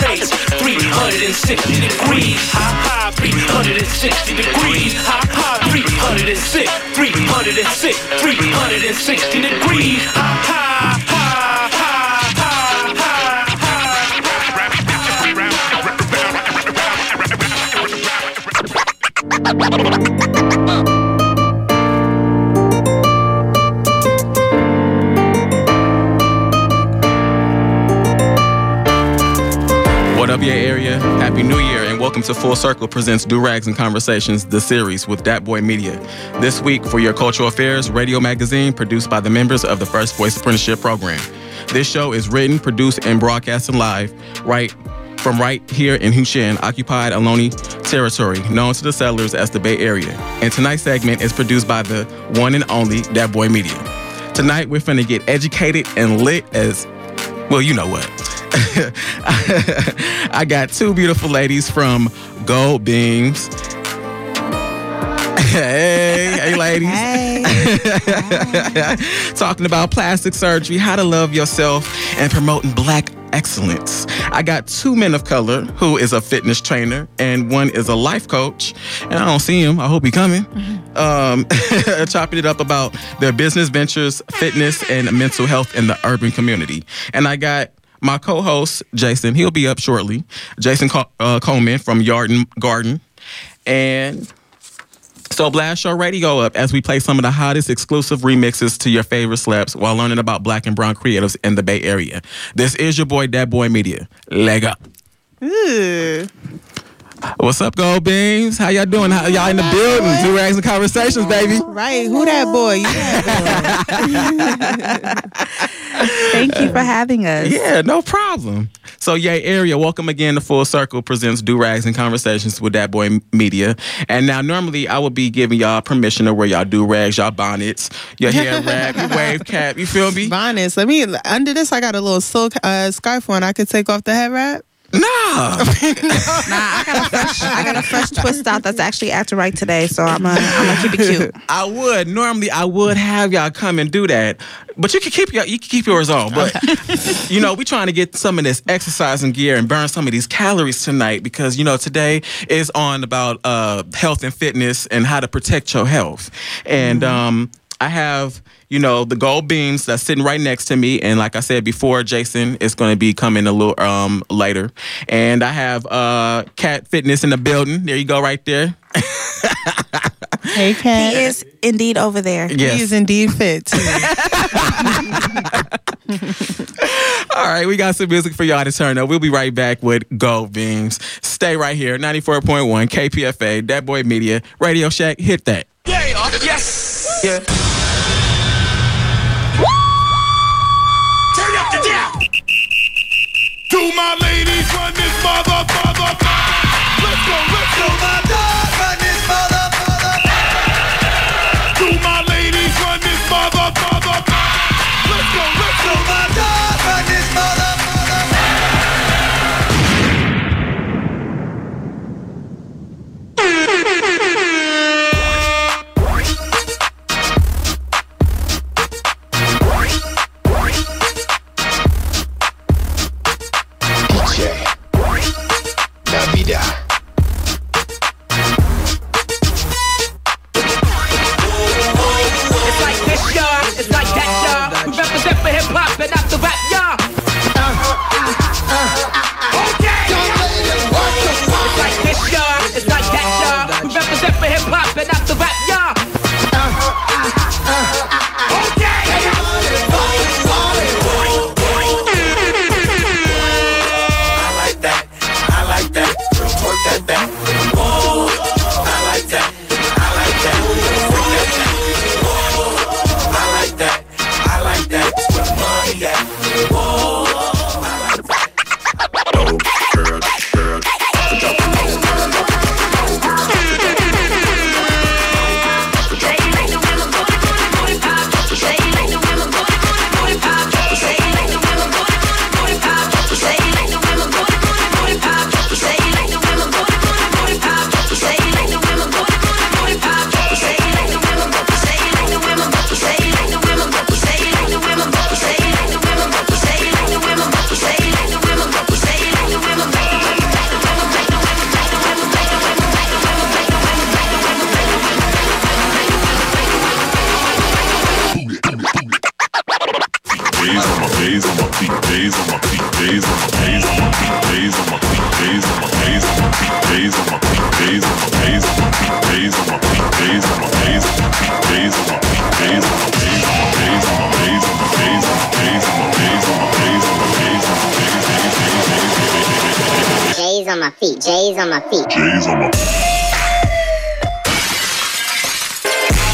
rotates 360 degrees. High, high, 360 degrees. High, high, 306, 306, 360 degrees. High, high, high, high, high, high. Your area? Happy New Year and welcome to Full Circle presents Du Rags and Conversations, the series with Dat Boy Media. This week for your cultural affairs radio magazine produced by the members of the First Voice Apprenticeship Program. This show is written, produced, and broadcasted live right from right here in Huichin, occupied Ohlone territory, known to the settlers as the Bay Area. And tonight's segment is produced by the one and only Dat Boy Media. Tonight we're finna get educated and lit as well, you know what. I got two beautiful ladies from Gold Beams. Hey, hey, ladies. Hey. Talking about plastic surgery, how to love yourself, and promoting black excellence. I got two men of color who is a fitness trainer and one is a life coach. And I don't see him. I hope he coming. Um, chopping it up about their business ventures, fitness, and mental health in the urban community. And I got my co-host Jason. He'll be up shortly. Jason Co- uh, Coleman from Yard and Garden, and so blast your radio up as we play some of the hottest exclusive remixes to your favorite slaps while learning about Black and Brown creatives in the Bay Area. This is your boy Dat Boy Media. Leg up. Ooh. What's up, Gold Beams? How y'all doing? How y'all in the building? Du Rags and conversations, baby. Right, who that boy? You that boy. Thank you for having us. Yeah, no problem. So, yay, area, welcome again to Full Circle presents Du Rags and Conversations with Dat Boy Media. And now, normally, I would be giving y'all permission to wear y'all do rags, y'all bonnets, your hair wrap, your wave cap. You feel me? Bonnets. Let me under this. I got a little silk uh, scarf on. I could take off the head wrap. Nah. Nah, I got a fresh, I got a fresh twist out that's actually acting right today, so I'm gonna, I'm gonna keep it cute. I would normally I would have y'all come and do that, but you can keep your you can keep yours on. But you know we trying to get some of this exercising gear and burn some of these calories tonight because you know today is on about uh, health and fitness and how to protect your health. And um, I have you know the gold beams that's sitting right next to me, and like I said before, Jason is going to be coming a little um, later. And I have uh, Cat Fitness in the building. There you go, right there. Hey, cat. He is indeed over there. Yes. He is indeed fit. All right, we got some music for y'all to turn up. We'll be right back with Gold Beams. Stay right here, 94.1 KPFA, Dat Boy Media, Radio Shack. Hit that. Yeah, yes. Yeah. My ladies, run this mother, mother. Let's go, let's go. To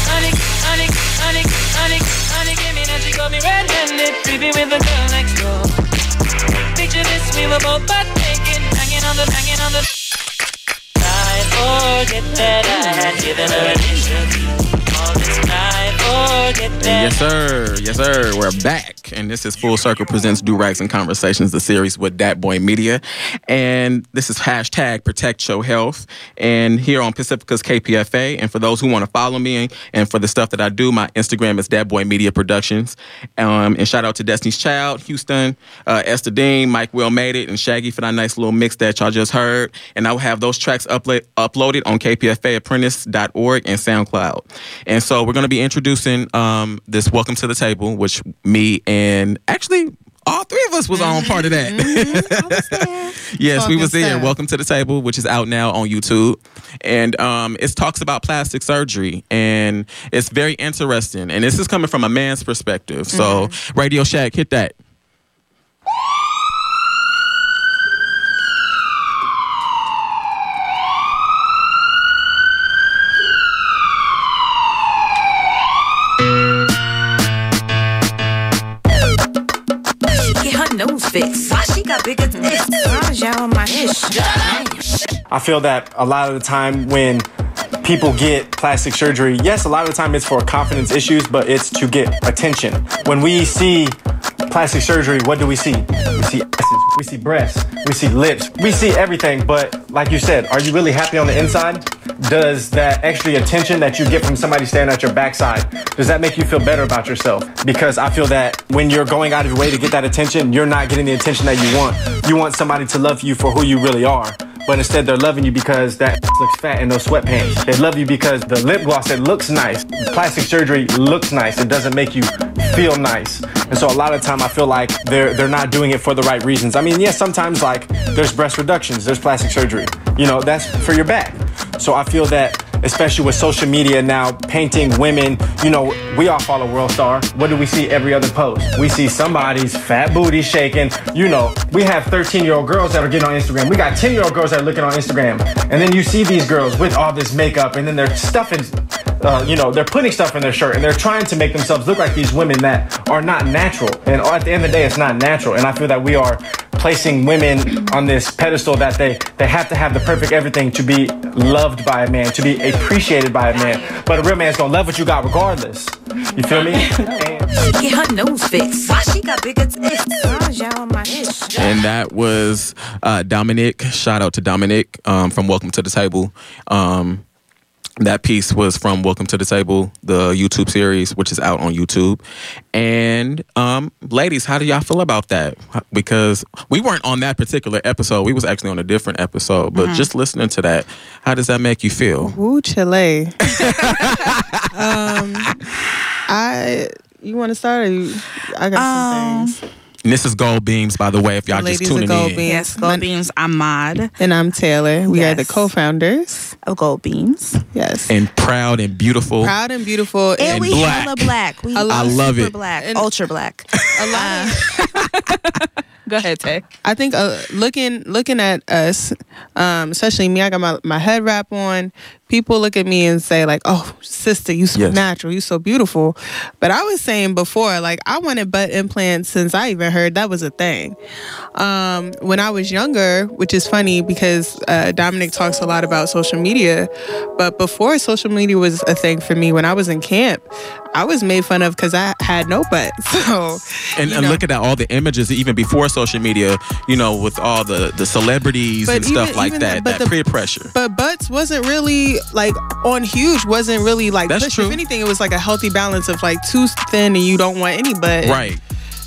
honey, honey, honey, honey, give me that. She got me red-handed, creepy with the girl both hanging on the, hanging on the. I forget that I had given her an interview. Yes, sir. Yes, sir. We're back. And this is Full Circle Presents Du Rags and Conversations, the series with Dat Boy Media. And this is hashtag Protect Your Health. And here on Pacifica's KPFA. And for those who want to follow me and for the stuff that I do, my Instagram is Dat Boy Media Productions. Um, and shout out to Destiny's Child, Houston, uh, Esther Dean, Mike Will Made It, and Shaggy for that nice little mix that y'all just heard. And I will have those tracks upla- uploaded on kpfaapprentice.org and SoundCloud. And so we're going to be um, this Welcome to the Table, which me and actually all three of us was on part of that. yes, we was there. stuff. Welcome to the Table, which is out now on YouTube, and um, it talks about plastic surgery, and it's very interesting. And this is coming from a man's perspective. So, Radio Shack, hit that. She got bigger tits? y'all on my ish. I feel that a lot of the time when people get plastic surgery, yes, a lot of the time it's for confidence issues, but it's to get attention. When we see plastic surgery, what do we see? We see asses, we see breasts, we see lips, we see everything. But like you said, are you really happy on the inside? Does that extra attention that you get from somebody standing at your backside, does that make you feel better about yourself? Because I feel that when you're going out of your way to get that attention, you're not getting the attention that you want. You want somebody to love you for who you really are but instead they're loving you because that looks fat in those sweatpants. They love you because the lip gloss it looks nice. Plastic surgery looks nice. It doesn't make you feel nice. And so a lot of time I feel like they're they're not doing it for the right reasons. I mean, yes, sometimes like there's breast reductions, there's plastic surgery. You know, that's for your back. So I feel that especially with social media now painting women, you know, we all follow World Star. What do we see every other post? We see somebody's fat booty shaking. You know, we have 13 year old girls that are getting on Instagram. We got 10 year old girls that are looking on Instagram. And then you see these girls with all this makeup and then they're stuffing, uh, you know, they're putting stuff in their shirt and they're trying to make themselves look like these women that are not natural. And at the end of the day, it's not natural. And I feel that we are placing women on this pedestal that they they have to have the perfect everything to be loved by a man, to be appreciated by a man. But a real man's gonna love what you got regardless. You feel me? And- Get her nose fixed. Why she got bigger tits? y'all on my ish. And that was uh, Dominic. Shout out to Dominic um, from Welcome to the Table. Um, that piece was from Welcome to the Table, the YouTube series, which is out on YouTube. And um, ladies, how do y'all feel about that? Because we weren't on that particular episode. We was actually on a different episode. But just listening to that, how does that make you feel? Woo, Chile. um, I. You want to start? Or you, I got Um, some things. And this is Gold Beams, by the way, if y'all Ladies just tuning Gold in. Beams. Yes, Gold Beams. I'm Mod And I'm Taylor. We are the co-founders. of Gold Beams. Yes. And proud and beautiful. Proud and beautiful. And, And we black. hella black. We I I super love it. black. And- ultra black. a lot of uh, Go ahead, Tay. I think uh, looking looking at us, um, especially me, I got my, my head wrap on. People look at me and say like, "Oh, sister, you so Yes. natural, you so beautiful." But I was saying before, like I wanted butt implants since I even heard that was a thing. Um, when I was younger, which is funny because uh, Dominic talks a lot about social media, but before social media was a thing for me, when I was in camp, I was made fun of because I had no butt. So, and, you and know. look at that, all the images even before social media, you know, with all the the celebrities But and stuff like that, that- but that the- peer pressure. but butts wasn't really like on huge wasn't really like That's pushed. true. if anything it was like a healthy balance of like too thin and you don't want any butt Right.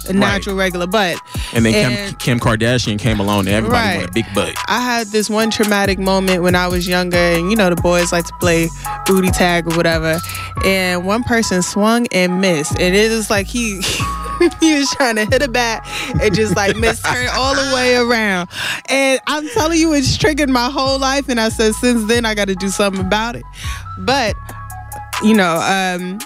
a natural regular butt And then And- Kim, Kim Kardashian came along and everybody Right. wanted a big butt. I had this one traumatic moment when I was younger, and you know the boys like to play booty tag or whatever. And one person swung and missed, and it was like he he was trying to hit a bat and just like miss turn all the way around. And I'm telling you, it's triggered my whole life. And I said, since then, I got to do something about it. But you know, um,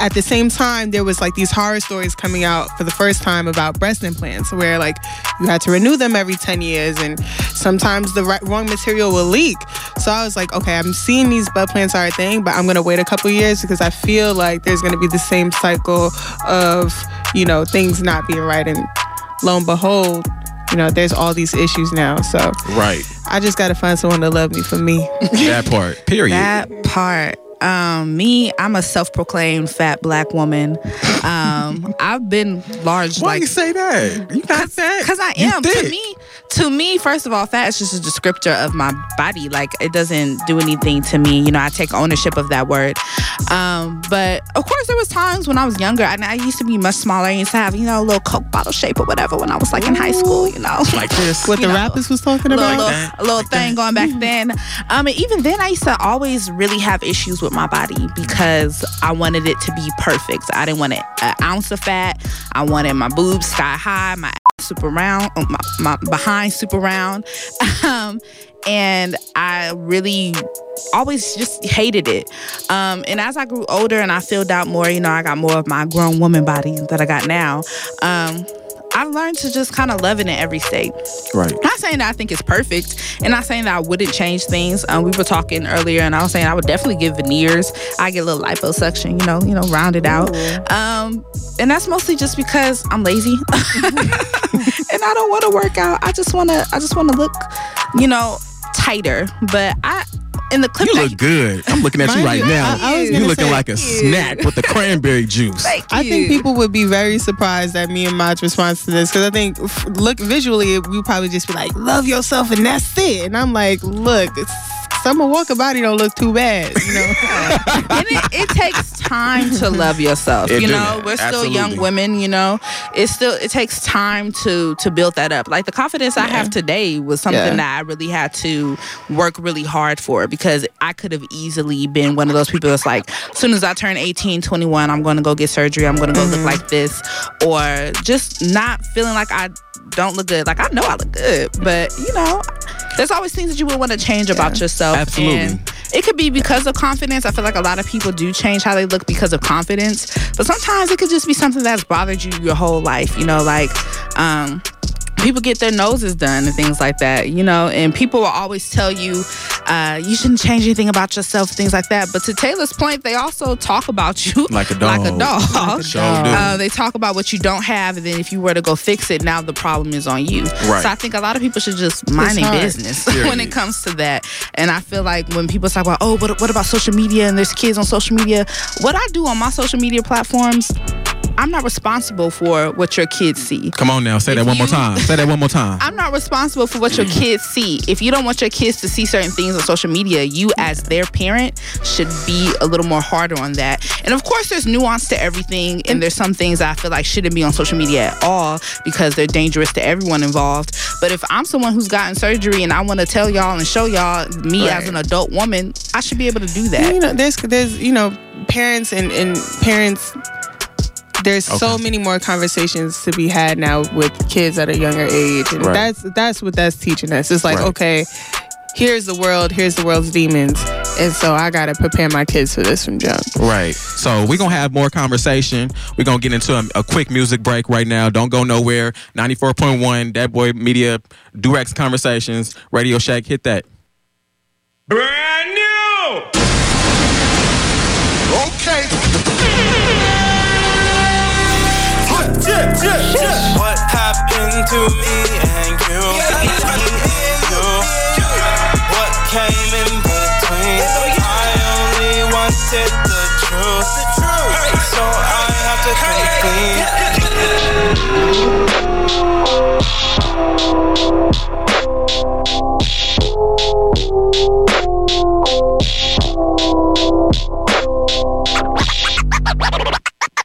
at the same time, there was like these horror stories coming out for the first time about breast implants, where like you had to renew them every 10 years, and sometimes the right, wrong material will leak. So I was like, okay, I'm seeing these butt plants are a thing, but I'm gonna wait a couple years because I feel like there's gonna be the same cycle of, you know, things not being right. And lo and behold, you know, there's all these issues now. So Right. I just gotta find someone to love me for me. That part. Period. That part. Um, me, I'm a self-proclaimed fat black woman. Um, I've been large Why like you say that? You not fat. Because I am. To me, to me, first of all, fat is just a descriptor of my body. Like it doesn't do anything to me. You know, I take ownership of that word. Um, but of course, there was times when I was younger, and I used to be much smaller. I used to have, you know, a little Coke bottle shape or whatever when I was like in high school. You know, Like this. What You the know, rappers was talking a little, about. little, that. a little thing going back then. Um, and even then, I used to always really have issues with my body because I wanted it to be perfect. I didn't want an ounce of fat. I wanted my boobs sky high, my ass super round, uh, my, my behind super round. Um, and I really always just hated it. Um, and as I grew older and I filled out more, you know, I got more of my grown woman body that I got now. Um, I learned to just kind of love it in every state. Right. Not saying that I think it's perfect, and not saying that I wouldn't change things. Um, we were talking earlier, and I was saying I would definitely give veneers. I get a little liposuction, you know, you know, round it out. Um, and that's mostly just because I'm lazy, and I don't want to work out. I just wanna, I just wanna look, you know, tighter. But I, in the clip, You that look good. I'm looking at you right you, now. I- I you gonna looking say- like a snack with the cranberry juice. Thank I think people would be very surprised at me and Mod's response to this because I think, look visually, we probably just be like, "Love yourself," and that's it. And I'm like, "Look, it's, Summer Walker body don't look too bad." You know, and it, it takes time to love yourself. It you do. know, we're still young women. You know, it's still it takes time to to build that up. Like the confidence I have today was something Yeah. that I really had to work really hard for because I could have easily been one of those people that's like, as soon as I turn 18, 21, I'm going to go get surgery. I'm going to go Mm-hmm. look like this, or just not feeling like I don't look good. Like I know I look good, but you know, there's always things that you would want to change about yourself. Absolutely. And it could be because of confidence. I feel like a lot of people do change how they look because of confidence, but sometimes it could just be something that's bothered you your whole life. You know, like um, people get their noses done and things like that. You know, and people will always tell you uh, you shouldn't change anything about yourself, things like that. But to Taylor's point, they also talk about you Like a like a dog. dog. Like a dog. Uh, they talk about what you don't have, and then if you were to go fix it, now the problem is on you. Right. So I think a lot of people should just mind their hard. business when it comes to that. And I feel like when people talk about, oh, what, what about social media and there's kids on social media? What I do on my social media platforms, I'm not responsible for what your kids see. Come on now, say that If one more time. Say that one more time. I'm not responsible for what your kids see. If you don't want your kids to see certain things on social media, you as their parent should be a little more harder on that. And of course, there's nuance to everything, and there's some things I feel like shouldn't be on social media at all because they're dangerous to everyone involved. But if I'm someone who's gotten surgery and I want to tell y'all and show y'all me as an adult woman, I should be able to do that. you know, there's there's you know, parents and and parents. There's so many more conversations to be had now with kids at a younger age, and Right. that's that's what that's teaching us. It's like, Right. okay, here's the world, here's the world's demons, and so I gotta prepare my kids for this from jump. Right. So we're gonna have more conversation. We're gonna get into a, a quick music break right now. Don't go nowhere. 94.1, Dat Boy Media, Du Rags Conversations, Radio Shack, hit that. Brand new! Okay. What happened to me and you? Me and you? What came in between? I only wanted the truth. So I have to come clean.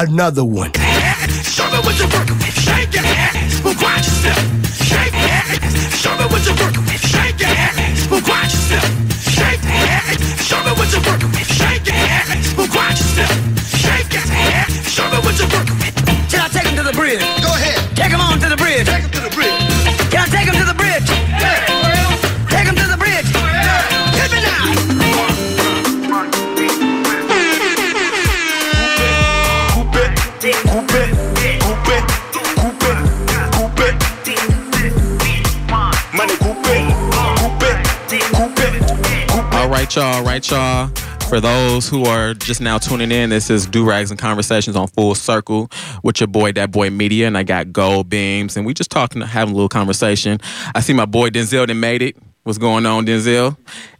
Another one. Show me what you're with. Shake your ass. Watch yourself. Shake your ass. Show me what you're with. Shake your ass. Watch yourself. Shake your ass. Show me what you're with. Shake your ass. Watch yourself. Y'all. All right, y'all. For those who are just now tuning in, this is Du Rags and Conversations on Full Circle with your boy, Dat Boy Media, and I got Gold Beams, and we just talking, having a little conversation. I see my boy Denzel that made it. What's going on, Denzel?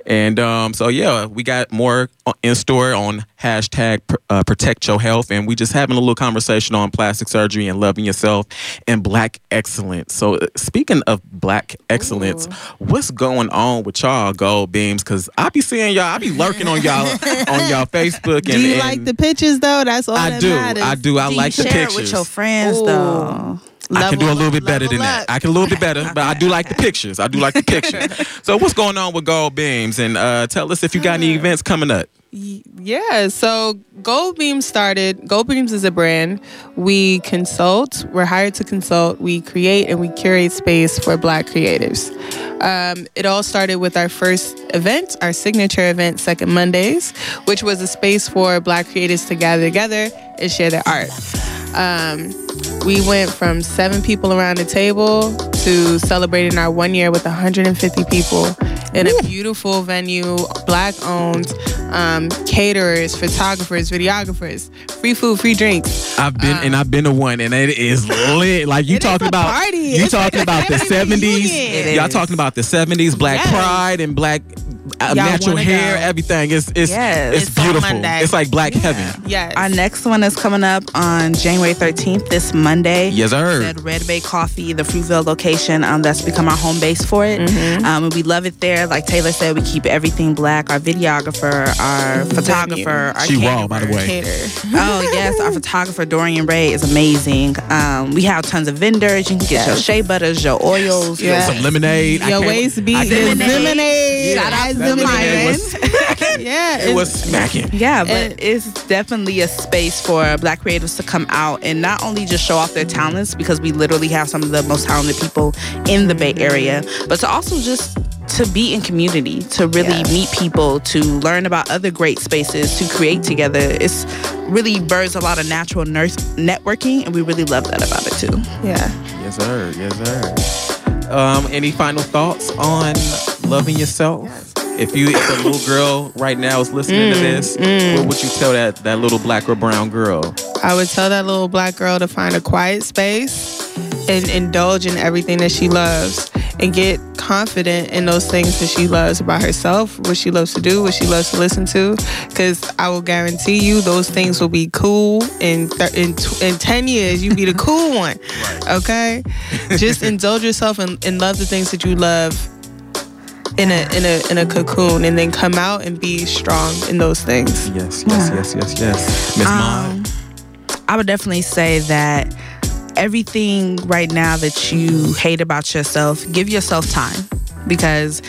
And um, so yeah, we got more in store on hashtag uh, protect your health, and we just having a little conversation on plastic surgery and loving yourself and black excellence. So uh, speaking of black excellence, what's going on with y'all gold beams? Because I be seeing y'all, I be lurking on y'all on y'all Facebook. Do you and like the pictures though? That's all I that do, matters. I do. I Do like you the share pictures. it with your friends Ooh. though? I can do a little up, bit better than level that. I can a little bit better, but I do like the pictures. I do like the pictures. so what's going on with Gold Beams? And uh, tell us if you got any events coming up. Yeah, so Gold Beam started. Gold Beams is a brand. We consult. We're hired to consult. We create and we curate space for Black creatives. Um, it all started with our first event, our signature event, Second Mondays, which was a space for Black creatives to gather together and share their art. Um, we went from seven people around the table to celebrating our one year with 150 people in a beautiful venue, black owned, um, caterers, photographers, videographers, free food, free drinks. I've been and I've been to one, and it is lit. Like you talking about, party. you It's talking like about the seventies. Y'all talking about the seventies, Black Yes. Pride and Black uh, Y'all natural hair, go. everything. It's it's Yes. it's, It's beautiful. It's like Black heaven. Yes. Our next one is coming up on January 13th, this Monday. Yes, sir. At Red Bay Coffee, the Fruitvale location. Um, that's become our home base for it. Um, and we love it there. Like Taylor said, we keep everything black. Our videographer, our photographer, our She raw, by the way. Cater. Oh yes, our photographer Dorian Ray is amazing. Um, we have tons of vendors. You can get your shea butters, your oils, your Yes. Some lemonade. Your can't- waist beat I is can't- lemonade. Shout out to That lemonade Myron. yeah, It was smacking. Yeah, but And- it's definitely a space for black creatives to come out and not only just show off their talents because we literally have some of the most talented people in the Bay Area, but to also just to be in community, to really meet people, to learn about other great spaces, to create together. It's really births a lot of natural nurse networking, and we really love that about it too. yeah. Yes, sir. Yes, sir. Um, any final thoughts on loving yourself? If you, if a little girl right now is listening to mm, this, mm. what would you tell that that little black or brown girl? I would tell that little black girl to find a quiet space and indulge in everything that she loves and get confident in those things that she loves about herself, what she loves to do, what she loves to listen to. Because I will guarantee you, those things will be cool in th- in, in ten years. You be the cool one, okay? Just indulge yourself and, and love the things that you love in a in a in a cocoon, and then come out and be strong in those things. Yes, yes, yes, yes, yes. Miss Um, I would definitely say that everything right now that you hate about yourself, give yourself time because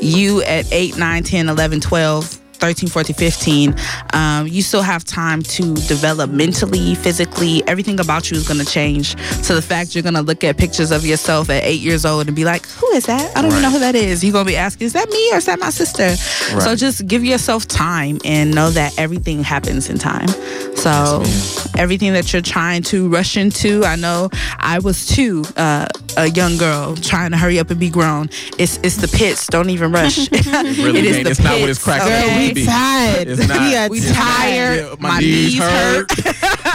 you at 8, 9, 10, 11, 12, 13, 14, 15, um, you still have time to develop mentally, physically. Everything about you is going to change. So the fact you're going to look at pictures of yourself at eight years old and be like, who is that? I don't even know who that is. You're going to be asking, is that me or is that my sister? So just give yourself time and know that everything happens in time. So everything that you're trying to rush into, I know I was too uh, a young girl trying to hurry up and be grown. It's it's the pits. Don't even rush. really it is ain't. the It's not what pits, it's cracked up okay? We tired. It's not. We are We It's tired. not. My, knees, hurt.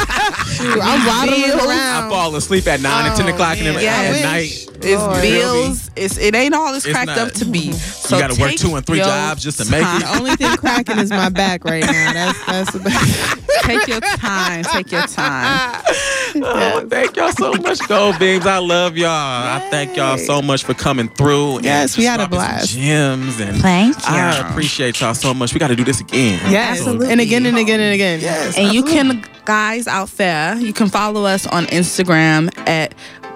I'm waddling Bills. around. I fall asleep at nine and ten oh, o'clock in the. Yes. at night. It's Lord. bills. It's it ain't all it's It's cracked not. up to be. So you got to work take two and three jobs just to make time. it. The only thing cracking is my back right now. That's that's about Take your time. Take your time. Oh, thank y'all so much, Gold Beams. I love y'all. I thank y'all so much for coming through. Yes, we had a blast. Gems and Thank I you. appreciate y'all so much. We got to do this again. yes, Absolutely. and again and again and again. Yes, And you can guys out there, you can follow us on Instagram at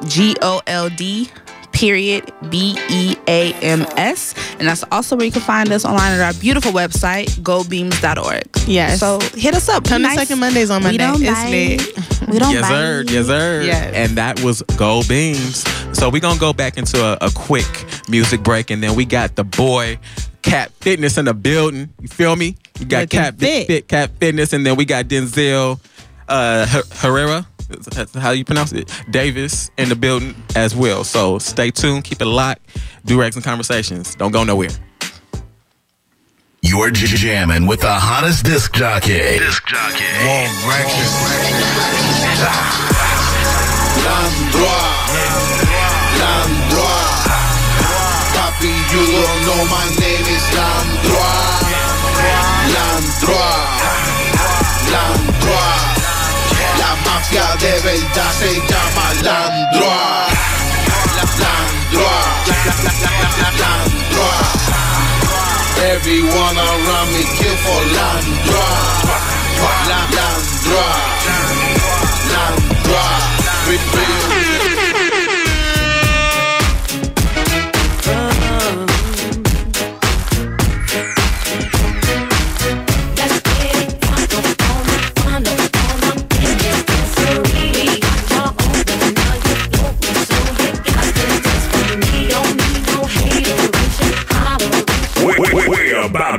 G O L D period B E A M S. And that's also where you can find us online at our beautiful website, gobeams.org. Yes. So hit us up. Come to nice. Second Mondays on We Monday. don't It's bite. lit. We don't yes, bite. sir. Yes, sir. Yes. And that was Gold Beams. So we're going to go back into a, a quick music break. And then we got the boy, Cat Fitness in the building. You feel me? You got Looking Cat fit. Fit, Cat Fitness. And then we got Denzel uh, Her- Herrera. That's how you pronounce it. Davis in the building as well. So stay tuned. Keep it locked. Du Rags and Conversations. Don't go nowhere. You're j- jamming with the hottest disc jockey. Disc jockey. Landrois. Landrois. Papi, you don't know my name is Landrois. Landrois. Mafia de verdad se llama Landrois. Landrois. Landrois. Everyone around me kill for. Landrois. Landrois. Big bill.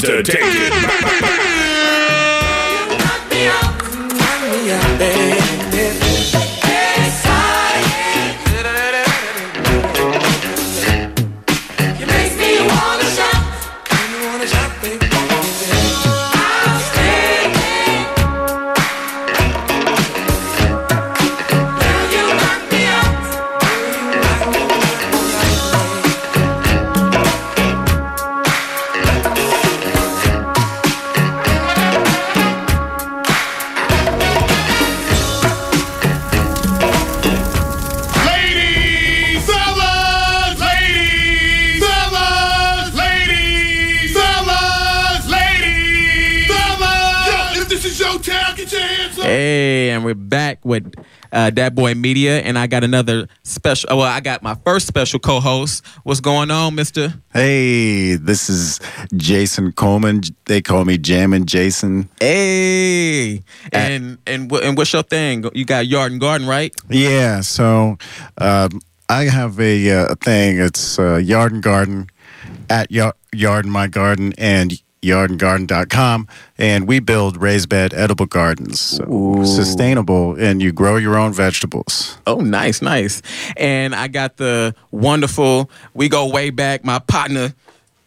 To take it and we're back with uh, Dat Boy Media, and I got another special. Well, I got my first special co-host. What's going on, Mister? Hey, this is Jason Coleman. They call me Jammin' Jason. Hey, and and and what's your thing? You got Yard and Garden, right? Yeah, so um, I have a uh, thing. It's uh, Yard and Garden at Yard, Yarden My Garden and yardandgarden.com. And we build raised bed edible gardens. So sustainable, and you grow your own vegetables. Oh, nice, nice. And I got the wonderful. We go way back. My partner,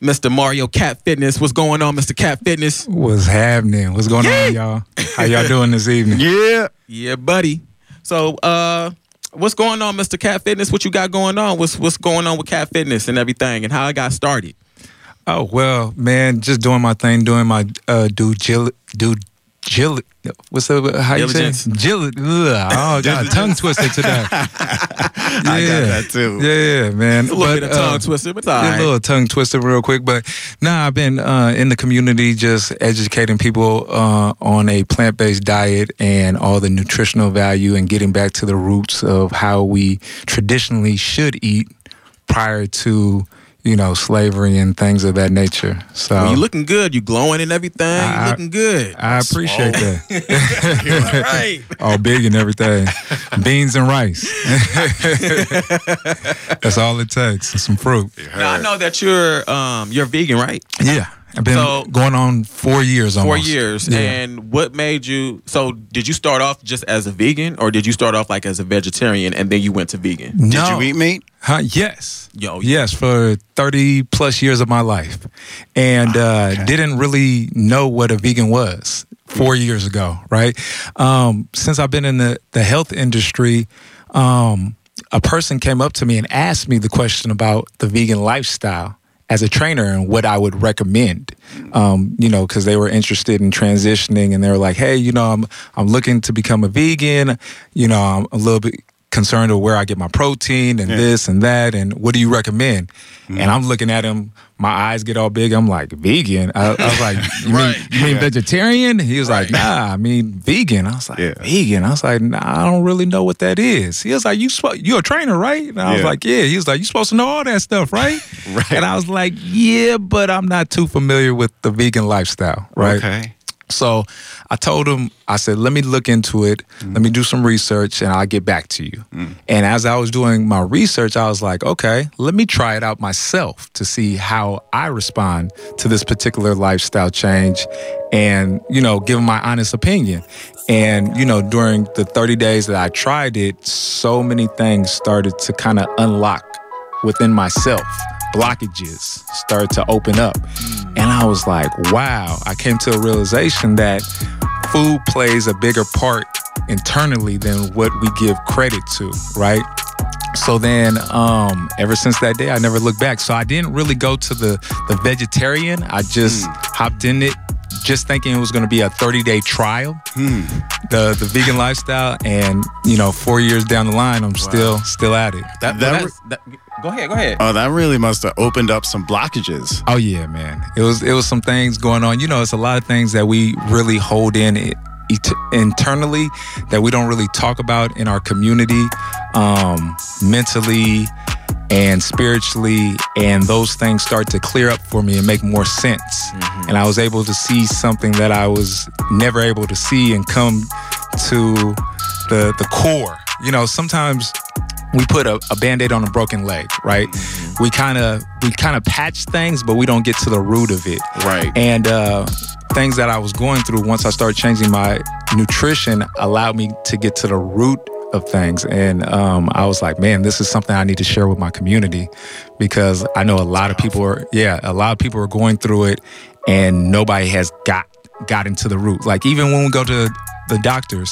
Mr. Mario Cat Fitness. What's going on, Mr. Cat Fitness? What's happening? What's going on, y'all? How y'all doing this evening? Yeah. Yeah, buddy. So, uh, what's going on, Mr. Cat Fitness? What you got going on? What's what's going on with Cat Fitness and everything, and how I got started? Oh well, man, just doing my thing, doing my uh, due gil- due gil- What's up? How you say? Diligence. Gil- oh god, tongue twisted today. I got that too. Yeah, man. It's a little bit of tongue uh, twister, but all. A little tongue twister, real quick. But nah, I've been uh, in the community just educating people uh, on a plant based diet and all the nutritional value and getting back to the roots of how we traditionally should eat prior to you know slavery and things of that nature. So Well, you looking good. You glowing and everything. I- you looking good. I appreciate that. All right. all big and everything. Beans and rice. That's all it takes. And some fruit. Now I know that you're um you're vegan, right? Yeah. I've been So- going on four years almost. Four years. Yeah. And what made you? So did you start off just as a vegan, or did you start off like as a vegetarian and then you went to vegan? Did you eat meat? Huh? Yes. Yo, Yes, for 30 plus years of my life. And uh, didn't really know what a vegan was four years ago, right? Um, since I've been in the, the health industry, um, a person came up to me and asked me the question about the vegan lifestyle as a trainer and what I would recommend. Um, you know, because they were interested in transitioning and they were like, hey, you know, I'm I'm looking to become a vegan. You know, I'm a little bit concerned with where I get my protein and this and that, and what do you recommend? Mm-hmm. And I'm looking at him. My eyes get all big. I'm like, vegan. I, I was like, you mean, you mean vegetarian? He was like, nah, I mean vegan. I was like, vegan. I was like, nah, I don't really know what that is. He was like, you spo- you're a trainer, right? And I was like, yeah. He was like, you supposed to know all that stuff, right? right. And I was like, yeah, but I'm not too familiar with the vegan lifestyle, right? Okay. So I told him, I said, let me look into it. Let me mm-hmm. do some research and I'll get back to you. Mm. And as I was doing my research, I was like, okay, let me try it out myself to see how I respond to this particular lifestyle change and, you know, give my honest opinion. And, you know, during the 30 days that I tried it, so many things started to kind of unlock within myself. Blockages started to open up. And I was like, wow, I came to a realization that food plays a bigger part internally than what we give credit to, right? So then, um, ever since that day, I never looked back. So I didn't really go to the the vegetarian. I just hopped in it, just thinking it was going to be a 30 day trial, the the vegan lifestyle, and you know, four years down the line, I'm still still at it. That, That that's- that- go ahead, go ahead. Oh, that really must have opened up some blockages. Oh yeah, man. It was it was some things going on. You know, it's a lot of things that we really hold in it, it, internally that we don't really talk about in our community, um, mentally and spiritually, and those things start to clear up for me and make more sense. And I was able to see something that I was never able to see and come to the the core. You know, sometimes we put a, a band-aid on a broken leg right? We kind of we kind of patch things but we don't get to the root of it. Right. And uh things that i was going through once i started changing my nutrition allowed me to get to the root of things. And um, i was like man this is something i need to share with my community because i know a lot of people are yeah a lot of people are going through it and nobody has got got into the root. Like even when we go to the doctors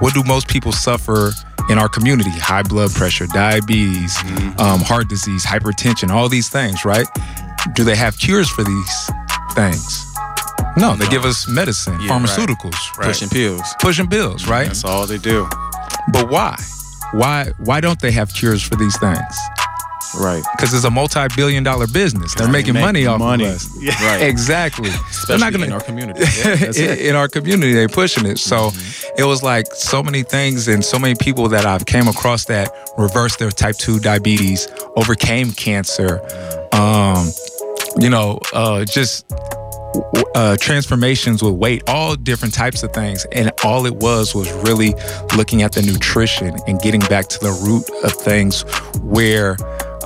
what do most people suffer in our community? High blood pressure, diabetes, um, heart disease, hypertension, all these things, right? Do they have cures for these things? No, they give us medicine, Yeah, right. pharmaceuticals, right? Pushing pills. pushing pills, right? That's all they do. But why? Why? Why don't they have cures for these things? Right. Because it's a multi-billion-dollar business. They're making make money off money. of us. Yeah. Right. Exactly. They're Especially in our community. Yeah, that's in, it. in our community they're pushing it so Mm-hmm. it was like so many things and so many people that i've came across that reversed their type 2 diabetes overcame cancer um you know uh just uh, transformations with weight, all different types of things. And all it was was really looking at the nutrition and getting back to the root of things where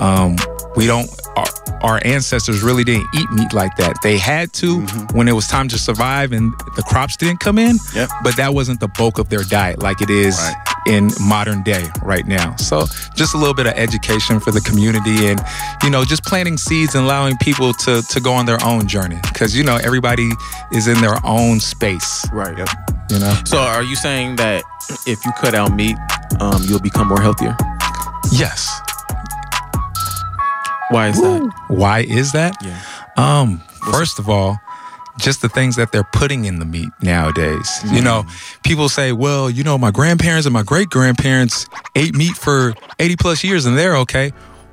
um, we don't, our, our ancestors really didn't eat meat like that. They had to when it was time to survive and the crops didn't come in, Yep. but that wasn't the bulk of their diet like it is Right. in modern day right now. So just a little bit of education for the community and, you know, just planting seeds and allowing people to, to go on their own journey. Cause, you know, everybody is in their own space, Right. Yep. you know? So are you saying that if you cut out meat, um, you'll become more healthier? Yes. Why is that? Why is that? Yeah. Um, first of all, just the things that they're putting in the meat nowadays. You know, people say, well, you know, my grandparents and my great grandparents ate meat for 80 plus years and they're okay.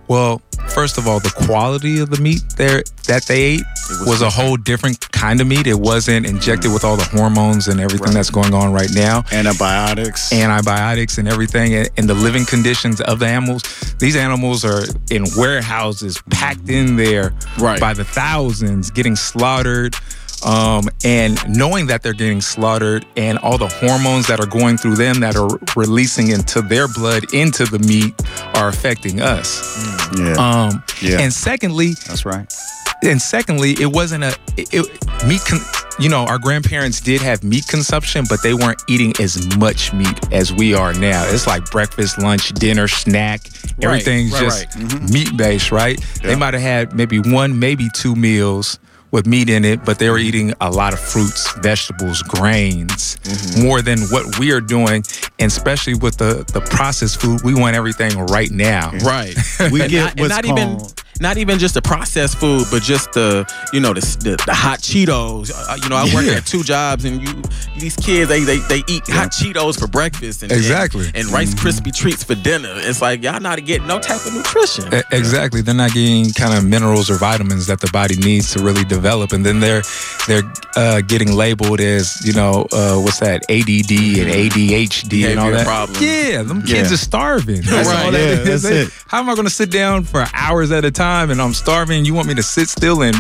Well, first of all, the quality of the meat there that they ate was, a whole different kind of meat. It wasn't injected with all the hormones and everything that's going on right now. Antibiotics. Antibiotics and everything, and, and the living conditions of the animals. These animals are in warehouses, packed in there Right. by the thousands, getting slaughtered. Um, and knowing that they're getting slaughtered and all the hormones that are going through them that are releasing into their blood into the meat are affecting us. yeah. Um, Yeah. And secondly, That's right. and secondly, it wasn't a it, it- meat. Con- you know, our grandparents did have meat consumption, but they weren't eating as much meat as we are now. It's like breakfast, lunch, dinner, snack. Everything's right, just right. meat based, right? They might have had maybe one, maybe two meals with meat in it, but they were eating a lot of fruits, vegetables, grains, mm-hmm. more than what we are doing. And especially with the the processed food, we want everything right now. Right. We get not, what's not even called- not even just the processed food, but just the you know the the, the hot Cheetos. Uh, you know, I work Yeah. at two jobs, and you these kids they they, they eat hot Cheetos for breakfast and Exactly. and, and Rice Krispie treats for dinner. It's like y'all not getting no type of nutrition. E- Exactly. They're not getting kind of minerals or vitamins that the body needs to really develop, and then they're they're uh, getting labeled as you know uh, what's that ADD and ADHD and all Behavior that. problems. Yeah, them kids Yeah. are starving. That's Right, all that yeah, is. that's it. How am I going to sit down for hours at a time and I'm starving? You want me to sit still and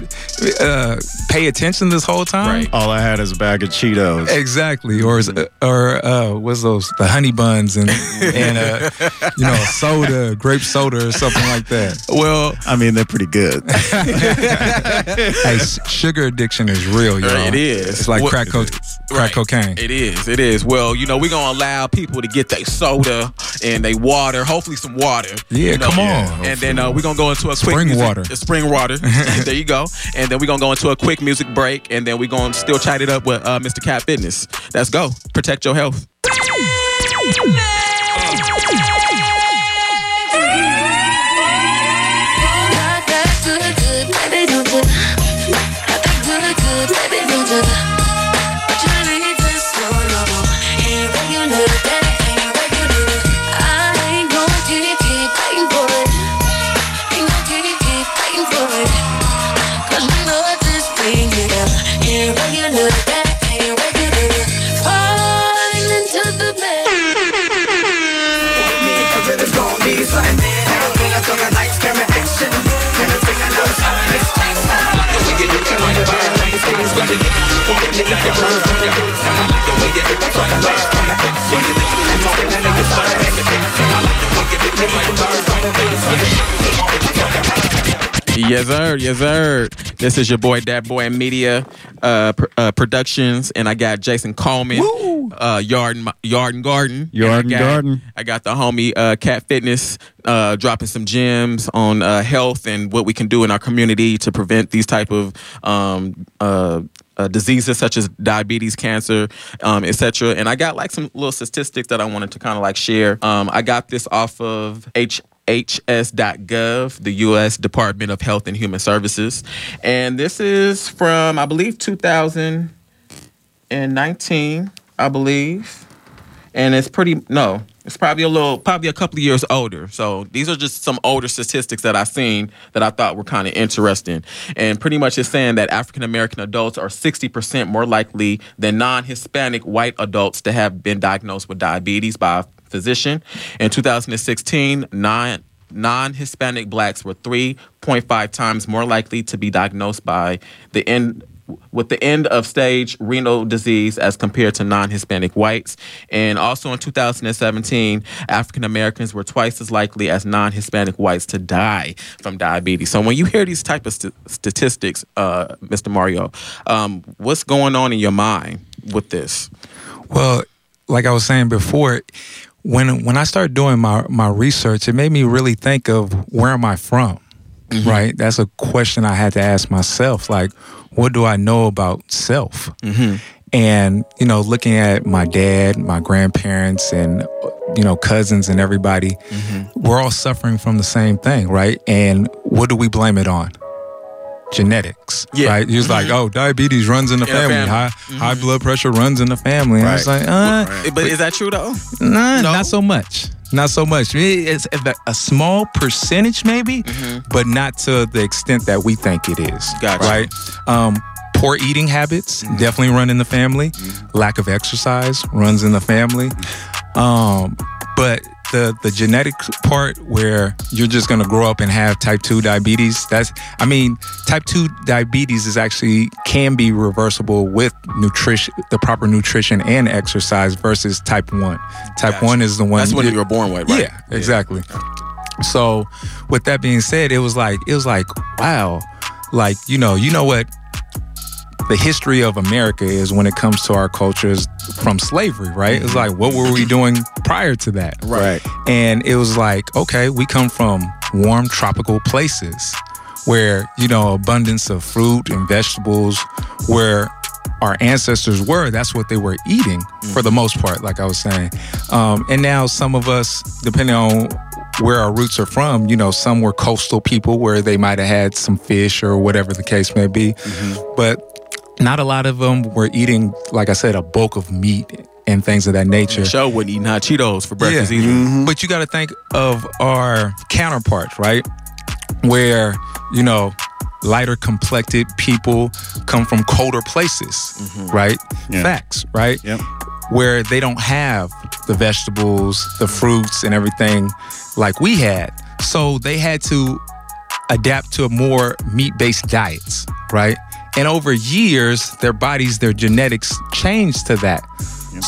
uh, pay attention this whole time? Right. All I had is a bag of Cheetos. Exactly, or is, or uh, what's those the honey buns and and uh, you know soda, grape soda or something like that. Well, I mean, they're pretty good. hey, sugar addiction is real, y'all. It is. It's like What- crack, co- crack Right. cocaine. It is. It is. Well, you know, we're gonna allow people to get their soda and they water, hopefully some water. Yeah, you know, come on. And then uh, we're gonna go into a quick Spring music- water. Spring water. there you go. And then we're gonna go into a quick music break, and then we're gonna still chat it up with uh, Mr. Cat Fitness. Let's go. Protect your health. Yes, sir. Yes, sir. This is your boy, Dat Boy Media uh, pr- uh, Productions, and I got Jason Coleman, uh, Yard and, Yard and Garden. Yard And I got- Garden. I got the homie uh, Cat Fitness uh, dropping some gems on uh, health and what we can do in our community to prevent these type of um, uh, uh, diseases such as diabetes, cancer, um, etc. And I got like some little statistics that I wanted to kind of like share. Um, I got this off of H. HS.gov, the U.S. Department of Health and Human Services. And this is from, I believe, 2019, I believe. And it's pretty, no, it's probably a little, probably a couple of years older. So these are just some older statistics that I've seen that I thought were kind of interesting. And pretty much it's saying that African American adults are 60% more likely than non Hispanic white adults to have been diagnosed with diabetes by a physician. In 2016, nine non-Hispanic blacks were 3.5 times more likely to be diagnosed by the end with the end of stage renal disease as compared to non-Hispanic whites. And also in 2017, African Americans were twice as likely as non-Hispanic whites to die from diabetes. So when you hear these type of st- statistics, uh, Mr. Mario, um, what's going on in your mind with this? Well, like I was saying before, when when I started doing my my research, it made me really think of where am I from? Mm-hmm. Right? That's a question I had to ask myself. Like, what do I know about self? Mm-hmm. And you know, looking at my dad, my grandparents, and you know, cousins and everybody, mm-hmm. we're all suffering from the same thing, right? And what do we blame it on? Genetics, Yeah. right? You're just like, oh, diabetes runs in the family. family. High, high blood pressure runs in the family. And it's Right. like, uh, But is that true though? Nah, No? not so much. Not so much. It's a- small percentage, maybe, but not to the extent that we think it is. Gotcha. Right? Um, poor eating habits definitely run in the family. Lack of exercise runs in the family. Um, but the the genetic part where you're just gonna grow up and have type two diabetes. That's I mean, type two diabetes is actually can be reversible with nutrition, the proper nutrition and exercise versus type one. Type Gotcha. one is the one That's what you were born with, right? yeah, exactly. So, with that being said, it was like it was like wow, like you know, you know what the history of America is when it comes to our cultures from slavery, right? It's like what were we doing prior to that? Right. And it was like, okay, we come from warm tropical places where, you know, abundance of fruit and vegetables where our ancestors were, that's what they were eating for the most part, like I was saying. Um, and now some of us, depending on where our roots are from, you know, some were coastal people where they might have had some fish or whatever the case may be. But not a lot of them were eating, like I said, a bulk of meat and things of that nature. Show wasn't eating hot Cheetos for breakfast Yeah. either. Mm-hmm. But you got to think of our counterparts, right? Where, you know, lighter complected people come from colder places, mm-hmm. right? Yeah. Facts, right? Yep. Where they don't have the vegetables, the fruits, and everything like we had. So they had to adapt to a more meat based diets, right? And over years, their bodies, their genetics changed to that.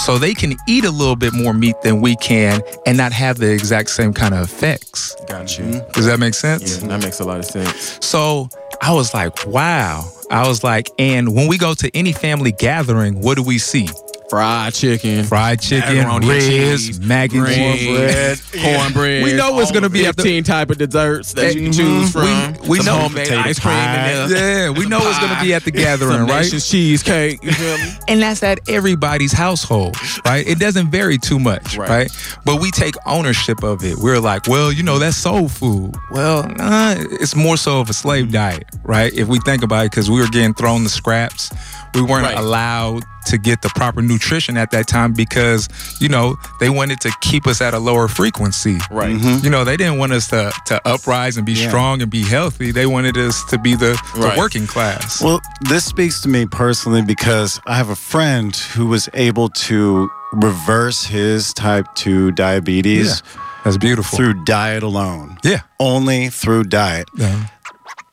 So they can eat a little bit more meat than we can and not have the exact same kind of effects. Got you. Mm-hmm. Does that make sense? Yeah, that makes a lot of sense. So I was like, wow. I was like, and when we go to any family gathering, what do we see? Fried chicken, Fried chicken, macaroni and ribs, mac and cheese. cornbread. We know it's gonna be at the- 15 type of desserts that you can Mhm. choose We- from. we Some know- homemade Potato ice cream in there. Yeah, we Some know it's gonna be at the gathering, some right? Cheesecake. You feel me? And that's at everybody's household, right? It doesn't vary too much, Right. right? But we take ownership of it. We're like, well, you know, that's soul food. Well, nah, it's more so of a slave diet, right? If we think about it, because we were getting thrown the scraps, we weren't Right. allowed to get the proper nutrition at that time because, you know, they wanted to keep us at a lower frequency. Right. Mm-hmm. You know, they didn't want us to, to uprise and be Yeah. strong and be healthy. They wanted us to be the, the working class. Well, this speaks to me personally because I have a friend who was able to reverse his type 2 diabetes yeah. That's beautiful. through diet alone. yeah. Only through diet. Yeah.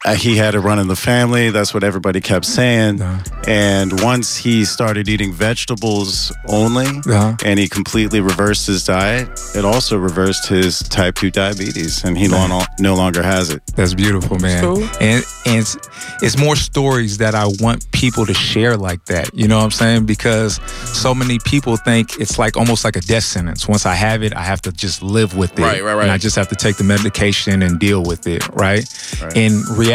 Uh, he had a run in the family. That's what everybody kept saying. Yeah. And once he started eating vegetables only Yeah. and he completely reversed his diet, it also reversed his type 2 diabetes and he no, no longer has it. That's beautiful, man. cool. And and it's, it's more stories that I want people to share like that. You know what I'm saying? Because so many people think it's like almost like a death sentence. Once I have it, I have to just live with it. Right, right, right. And I just have to take the medication and deal with it. Right. In reality,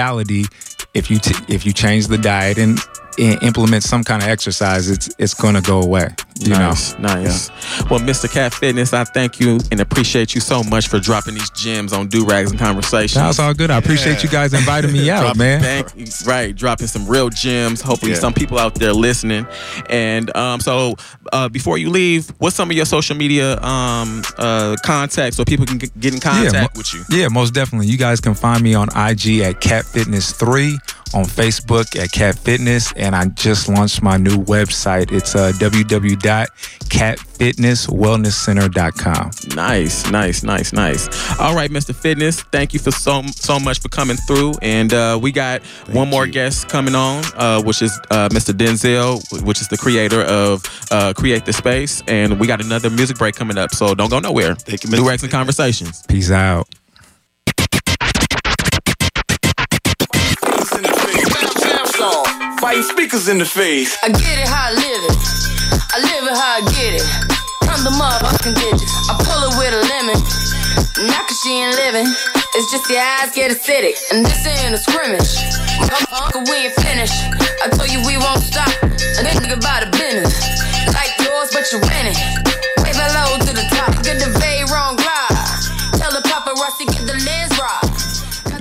if you t- if you change the diet and, and implement some kind of exercise, it's it's gonna go away. You nice, know. nice. Well, Mr. Cat Fitness, I thank you and appreciate you so much for dropping these gems on Du Rags and conversations. That's all good. I appreciate you guys inviting me out, Drop- man. Thank you. Right, dropping some real gems. Hopefully, Yeah. some people out there listening. And um, so, uh, before you leave, what's some of your social media um, uh, contacts so people can get get in contact mo- with you? Yeah, most definitely. You guys can find me on IG at Cat Fitness 3, on Facebook at Cat Fitness, and I just launched my new website. It's uh, www.catfitnesswellnesscenter.com. Nice, nice, nice, nice. All right, Mr. Fitness, thank you for so so much for coming through. And uh, we got one more guest coming on, uh, which is uh, Mr. Denzel, which is the creator of uh, Create the Space. And we got another music break coming up, so don't go nowhere. Thank you, New Mr. Rex and Conversations. Peace out. Fighting speakers in the face. I get it how I live it. I live it how I get it. Come the motherfucking digits. I pull it with a lemon. Not cause she ain't living. It's just your eyes get acidic. And this ain't a scrimmage. Motherfucker, we ain't finished. I told you we won't stop. A nigga about a business. Like yours, but you rent it. Wave hello to the top. The very wrong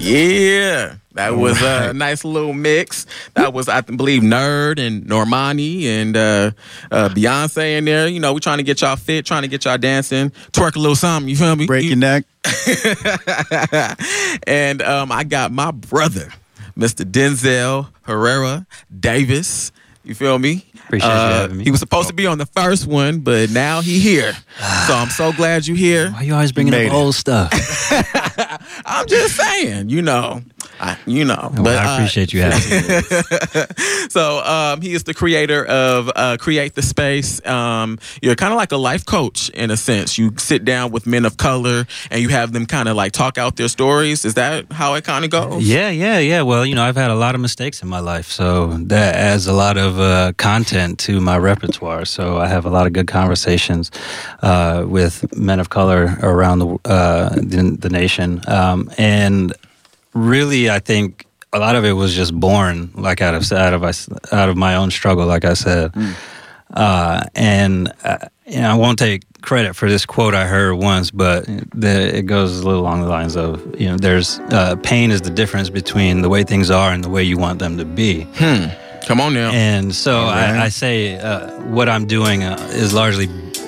Yeah. That was a nice little mix. That was, I believe, Nerd and Normani and uh, uh, Beyonce in there. You know, we trying to get y'all fit, trying to get y'all dancing, twerk a little something. You feel me? Break your neck. and um, I got my brother, Mr. Denzel Herrera Davis. You feel me? Appreciate you Uh, having me. He was supposed to be on the first one, but now he here. so I'm so glad you here. Why you always bringing up old stuff? I'm just saying, you know, I, you know. Well, but I uh, appreciate you having me. so um, he is the creator of uh, Create the Space. Um, you're kind of like a life coach in a sense. You sit down with men of color and you have them kind of like talk out their stories. Is that how it kind of goes? Yeah, yeah, yeah. Well, you know, I've had a lot of mistakes in my life, so that adds a lot of uh, content to my repertoire. So I have a lot of good conversations uh, with men of color around the uh, the, the nation, um, and really, I think a lot of it was just born like out of out of out of my own struggle, like I said. Uh, and uh, you know, I won't take credit for this quote I heard once, but the, it goes a little along the lines of, you know, there's uh, pain is the difference between the way things are and the way you want them to be. Hmm. Come on now. And so right. I, I say uh, what I'm doing uh, is largely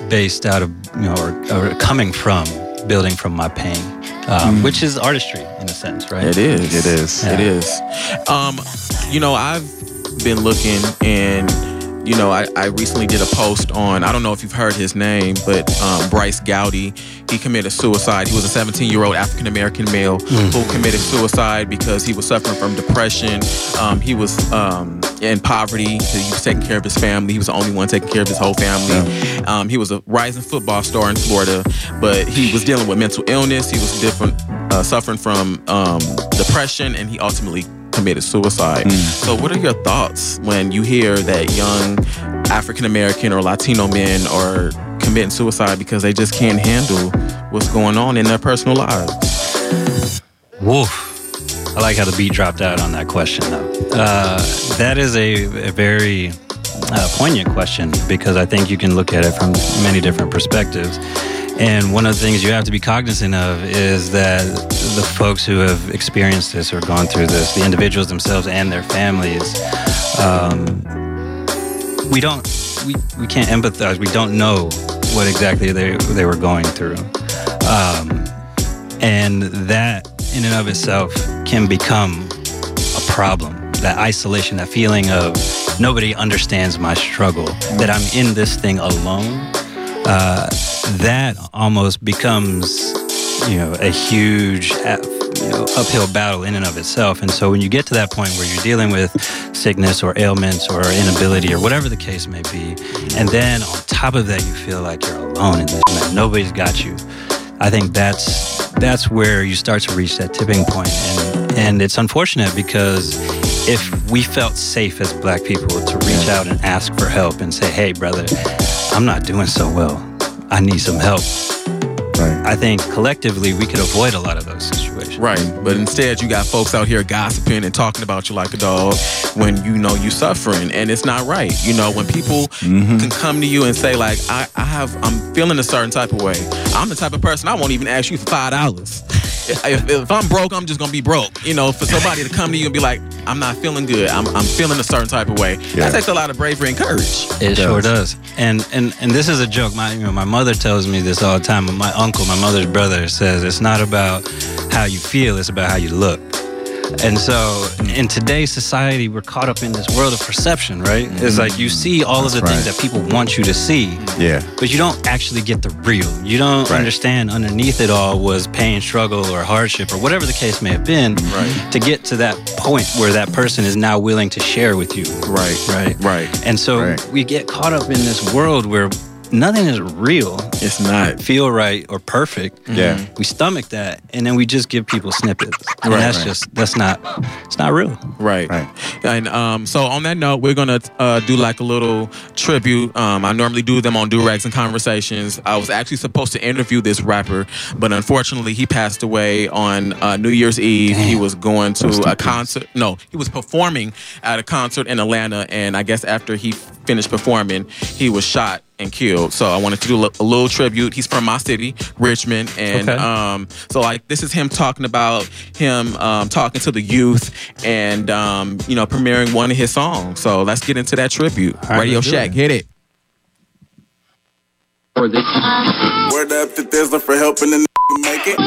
based out of, you know, or, or coming from building from my pain, um, which is artistry in a sense, right? It is. It is. It is. Um, you know, I've been looking and you know, I, I recently did a post on, I don't know if you've heard his name, but um, Bryce Gowdy, he committed suicide. He was a 17 year old African American male who committed suicide because he was suffering from depression. Um, he was um, in poverty. He was taking care of his family. He was the only one taking care of his whole family. Um, he was a rising football star in Florida, but he was dealing with mental illness. He was different, uh, suffering from um, depression, and he ultimately committed suicide. So, what are your thoughts when you hear that young African American or Latino men are committing suicide because they just can't handle what's going on in their personal lives? Woof. I like how the beat dropped out on that question, though. Uh, that is a, a very uh, poignant question because I think you can look at it from many different perspectives. And one of the things you have to be cognizant of is that the folks who have experienced this or gone through this, the individuals themselves and their families, um, we don't, we, we can't empathize. We don't know what exactly they, they were going through. Um, and that, in and of itself, can become a problem. That isolation, that feeling of nobody understands my struggle, that I'm in this thing alone, uh, that almost becomes, you know, a huge uh, you know, uphill battle in and of itself. And so when you get to that point where you're dealing with sickness or ailments or inability or whatever the case may be, and then on top of that you feel like you're alone in this, that nobody's got you. I think that's that's where you start to reach that tipping point, and and it's unfortunate because if we felt safe as Black people to reach out and ask for help and say, "Hey, brother, I'm not doing so well. I need some help." I think collectively we could avoid a lot of those situations. Right. But instead, you got folks out here gossiping and talking about you like a dog when you know you're suffering, and it's not right. You know, when people mm-hmm. can come to you and say like, I, I have, I'm feeling a certain type of way. I'm the type of person I won't even ask you for five dollars. If, if I'm broke, I'm just gonna be broke. You know, for somebody to come to you and be like, I'm not feeling good. I'm, I'm feeling a certain type of way. Yeah. That takes a lot of bravery and courage. It sure does. And and and this is a joke. My you know, my mother tells me this all the time. My uncle, my mother's brother, says it's not about how you feel, it's about how you look. And so in today's society, we're caught up in this world of perception, right? It's mm-hmm. like you see all of the things that people want you to see, Yeah. but you don't actually get the real. You don't understand underneath it all was pain, struggle, or hardship, or whatever the case may have been, right. to get to that point where that person is now willing to share with you. Right. Right. Right. And so we get caught up in this world where nothing is real. It's not feel right or perfect. Yeah. We stomach that and then we just give people snippets. And Right, that's right. just that's not it's not real. Right. Right. And um, so on that note, we're gonna uh, do like a little tribute. Um, I normally do them on Du Rags and conversations. I was actually supposed to interview this rapper, but unfortunately, he passed away on uh, New Year's Eve. He was going to a concert. No, he was performing at a concert in Atlanta, and I guess after he finished performing, he was shot and killed. So I wanted to do a little tribute. He's from my city, Richmond, and Okay. um, so like this is him talking about him um, talking to the youth and um, you know premiering one of his songs. So let's get into that tribute. right, Radio Shack, it. hit it. Word up to Thizzler for helping the make it.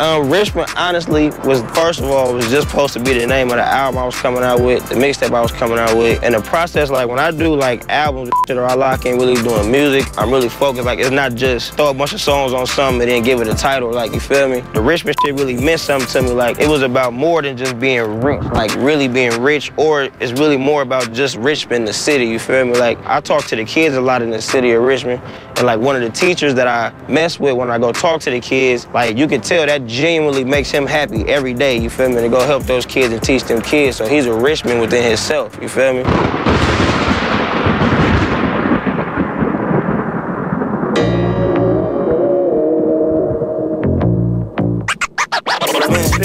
Um, Richmond honestly was first of all was just supposed to be the name of the album I was coming out with, the mixtape I was coming out with. And the process, like when I do like albums or I lock in really doing music, I'm really focused. Like it's not just throw a bunch of songs on something and then give it a title. Like you feel me? The Richmond shit really meant something to me. Like it was about more than just being rich, like really being rich, or it's really more about just Richmond, the city. You feel me? Like I talk to the kids a lot in the city of Richmond, and like one of the teachers that I mess with when I go talk to the kids, like you can tell that genuinely makes him happy every day. You feel me? To go help those kids and teach them kids. So he's a Richmond within himself. You feel me?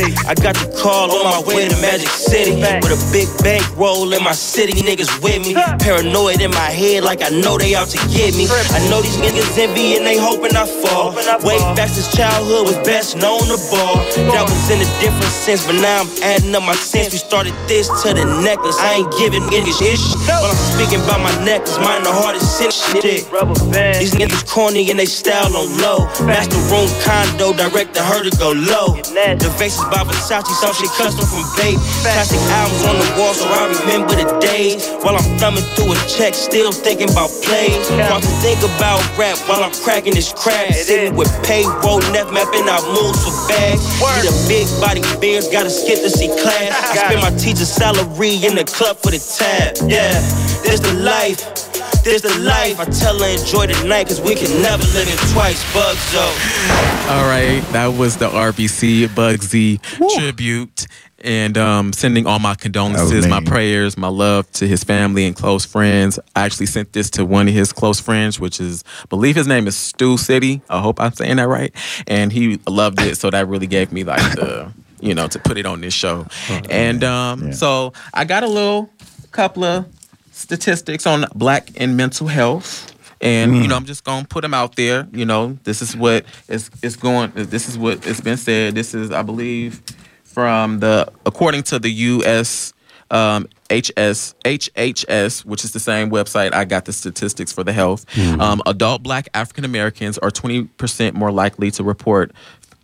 I got the call on my way to Magic City with a big bank roll in my city. Niggas with me, paranoid in my head like I know they out to get me. I know these niggas envy and they hoping I fall. Way back since childhood was best known to ball. That was in a different sense, but now I'm adding up my sense. We started this to the necklace. I ain't giving niggas shit. But I'm speaking about my necklace, mine the hardest shit. shit. These niggas corny and they style on low. Master room condo, director her to go low. The by Versace, some shit custom from Babe. Classic albums on the wall, so I remember the days. While I'm thumbing through a check, still thinking about plays. Trying to think about rap while I'm cracking this crack. Sitting with payroll, neff mapping out moves for bags. Need a big body beard, gotta skip to see class. I spend my teacher's salary in the club for the tab. Yeah, this the life. This the life. I tell her enjoy the night, cause we can never live it twice. Bug Zone. All right, that was the RBC Bugsy tribute. And um, sending all my condolences, my prayers, my love to his family and close friends. I actually sent this to one of his close friends, which is, I believe his name is Stu City. I hope I'm saying that right. And he loved it. So that really gave me like the, you know, to put it on this show. and um, so I got a little couple of statistics on black and mental health. And you know, I'm just gonna put them out there. You know, this is what is is going. This is what it's been said. This is, I believe, from the according to the U.S. Um, HS HHS, which is the same website I got the statistics for the health. Um, adult Black African Americans are 20 percent more likely to report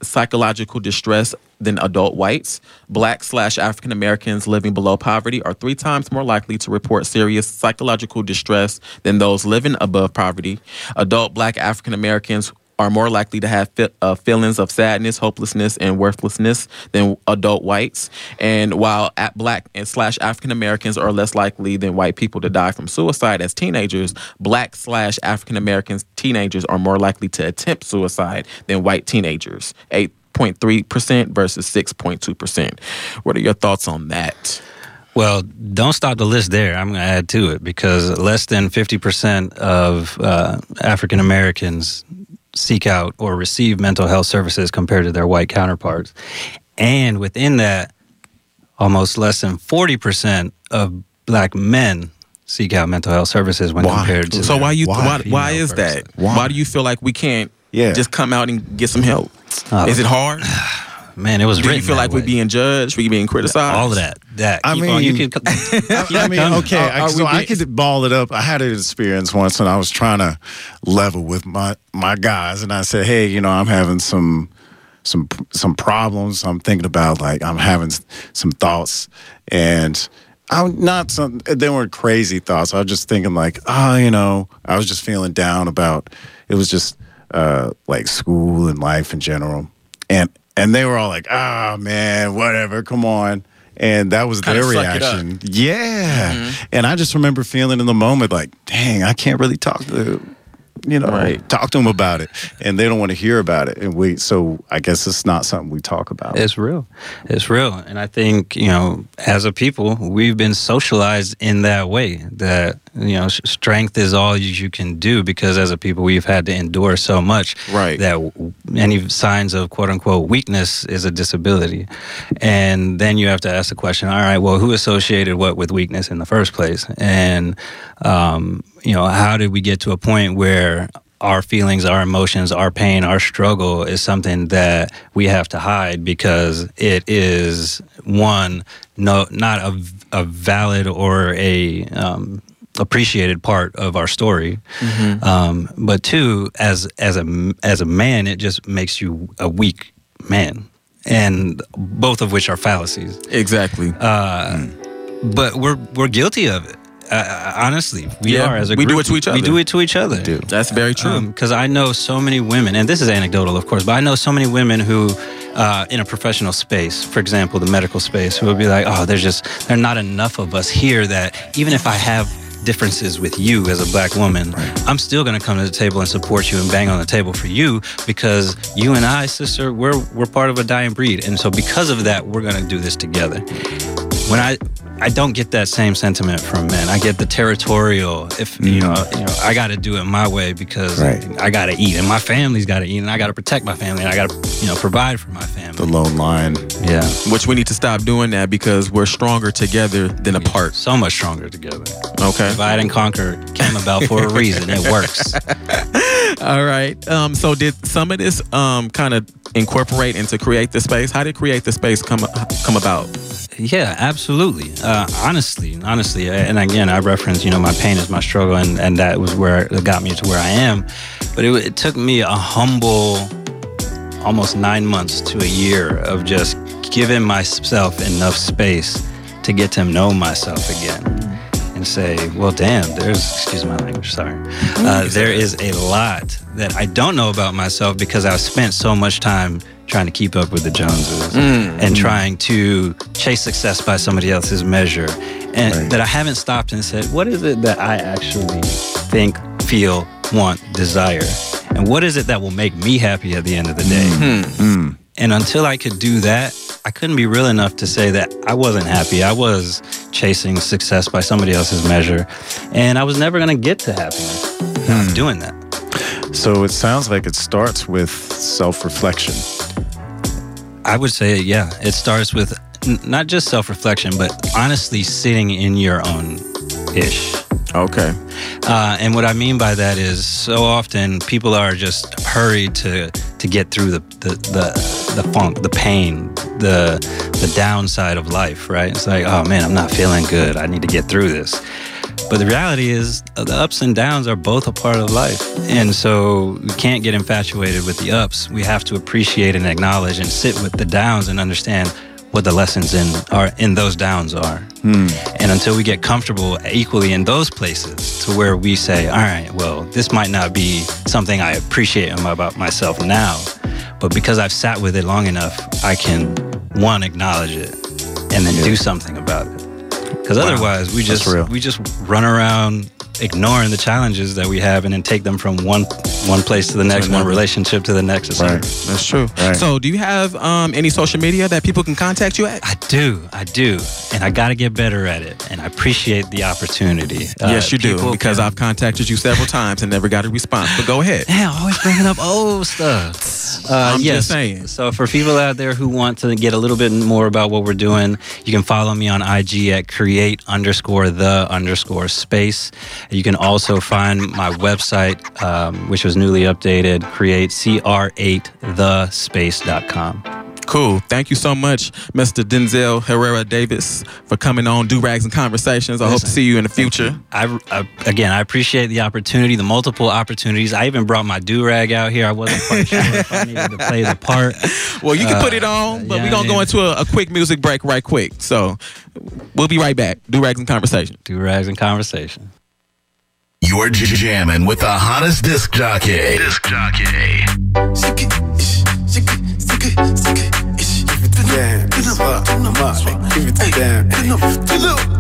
psychological distress than adult whites. Black slash African Americans living below poverty are three times more likely to report serious psychological distress than those living above poverty. Adult Black African Americans are more likely to have uh, feelings of sadness, hopelessness, and worthlessness than adult whites. And while at Black and slash African Americans are less likely than white people to die from suicide as teenagers, Black slash African Americans teenagers are more likely to attempt suicide than white teenagers. 8.3% versus 6.2%. What are your thoughts on that? Well, don't stop the list there. I'm going to add to it because less than 50% of uh, African Americans seek out or receive mental health services compared to their white counterparts. And within that, almost less than 40% of black men seek out mental health services when compared to So their why you why female why, is person. that? Why? do you feel like we can't Yeah. just come out and get some help? Uh, is it hard? Man, it was Do you feel that like we're being judged? We're being criticized? all of that. That I Keep mean, on. you can. I mean, okay, Are- I, are so we I could ball it up. I had an experience once, and I was trying to level with my my guys, and I said, "Hey, you know, I'm having some some some problems. I'm thinking about like I'm having some thoughts, and I'm not some. They weren't crazy thoughts. I was just thinking like, oh, you know, I was just feeling down about. It was just uh, like school and life in general, and and they were all like, ah, man, whatever, come on. And that was Kinda their suck it up. reaction. Yeah. And I just remember feeling in the moment like, dang, I can't really talk to you know, Right. talk to them about it. And they don't want to hear about it. And we so I guess it's not something we talk about. It's real. It's real. And I think, you know, as a people, we've been socialized in that way that, you know, strength is all you, can do because as a people, we've had to endure so much Right. that any signs of quote unquote weakness is a disability. And then you have to ask the question, all right, well, who associated what with weakness in the first place? And, um, you know, how did we get to a point where our feelings, our emotions, our pain, our struggle is something that we have to hide because it is one, no, not a, a valid or a um, appreciated part of our story. Um, but two, as as a as a man, it just makes you a weak man, and both of which are fallacies. Exactly. Uh, But we're we're guilty of it. Uh, honestly, we Yeah, are as a we do it to each other. We do it to each other. Do That's very true. Because I know so many women, and this is anecdotal, of course, but I know so many women who, uh, in a professional space, for example, the medical space, who will be like, "Oh, there's just there are not enough of us here that even if I have." Differences with you as a black woman i'm still going to come to the table and support you and bang on the table for you because you and i sister we're we're part of a dying breed. And so because of that we're going to do this together. When I I don't get that same sentiment from men. I get the territorial. If you know, you know, I got to do it my way because I got to eat, and my family's got to eat, and I got to protect my family, and I got to you know provide for my family. The lone line. Yeah. Which we need to stop doing that because we're stronger together than apart. So much stronger together. Okay. Divide and conquer came about for a reason. It works. All right. Um, so did some of this um, kind of incorporate into create the space? How did create the space come come about? Yeah, absolutely. Uh, honestly, honestly, and again, I reference, you know, my pain is my struggle, and, and that was where it got me to where I am. But it, it took me a humble, almost nine months to a year of just giving myself enough space to get to know myself again and say, well, damn, there's, excuse my language, sorry. Uh, there is a lot that I don't know about myself because I've spent so much time trying to keep up with the Joneses Mm. and trying to chase success by somebody else's measure. And that I haven't stopped and said, what is it that I actually think, feel, want, desire? And what is it that will make me happy at the end of the day? Mm-hmm. And until I could do that, I couldn't be real enough to say that I wasn't happy. I was chasing success by somebody else's measure. And I was never going to get to happiness not doing that. So it sounds like it starts with self reflection. I would say, yeah, it starts with n- not just self reflection, but honestly sitting in your own ish. Okay. Uh, and what I mean by that is so often people are just hurried to to get through the the, the, the funk, the pain, the the downside of life, right? It's like, oh man, I'm not feeling good. I need to get through this. But the reality is, uh, the ups and downs are both a part of life. And so we can't get infatuated with the ups. We have to appreciate and acknowledge and sit with the downs and understand what the lessons in are in those downs are. Hmm. And until we get comfortable equally in those places to where we say, all right, well, this might not be something I appreciate about myself now, but because I've sat with it long enough, I can one acknowledge it and then do something about it. Because Wow. otherwise, we just we just run around ignoring the challenges that we have and then take them from one one place to the next, one relationship to the next. cetera. That's true. So, do you have um, any social media that people can contact you at? I do, I do, and I got to get better at it. And I appreciate the opportunity. Uh, yes, you do. Because can- I've contacted you several times and never got a response. But go ahead. Yeah, always bringing up old stuff. Uh, I'm yes. just saying. So for people out there who want to get a little bit more about what we're doing, you can follow me on IG at create underscore the underscore space. You can also find my website, um, which was newly updated, create cr8thespace.com. Cool. Thank you so much, Mr. Denzel Herrera Davis, for coming on Du Rags and Conversations. I hope to see you in the future. I, I again, I appreciate the opportunity, the multiple opportunities. I even brought my do rag out here. I wasn't quite sure if I needed to play the part. Well, you can Uh, put it on, but yeah, we're going to I go into a, a quick music break right quick. So we'll be right back. Du Rags and Conversation. Du Rags and Conversation. You're j- jamming with the hottest disc jockey. Disc jockey. Damn, it's up, I'm up. Hey, Give it to them.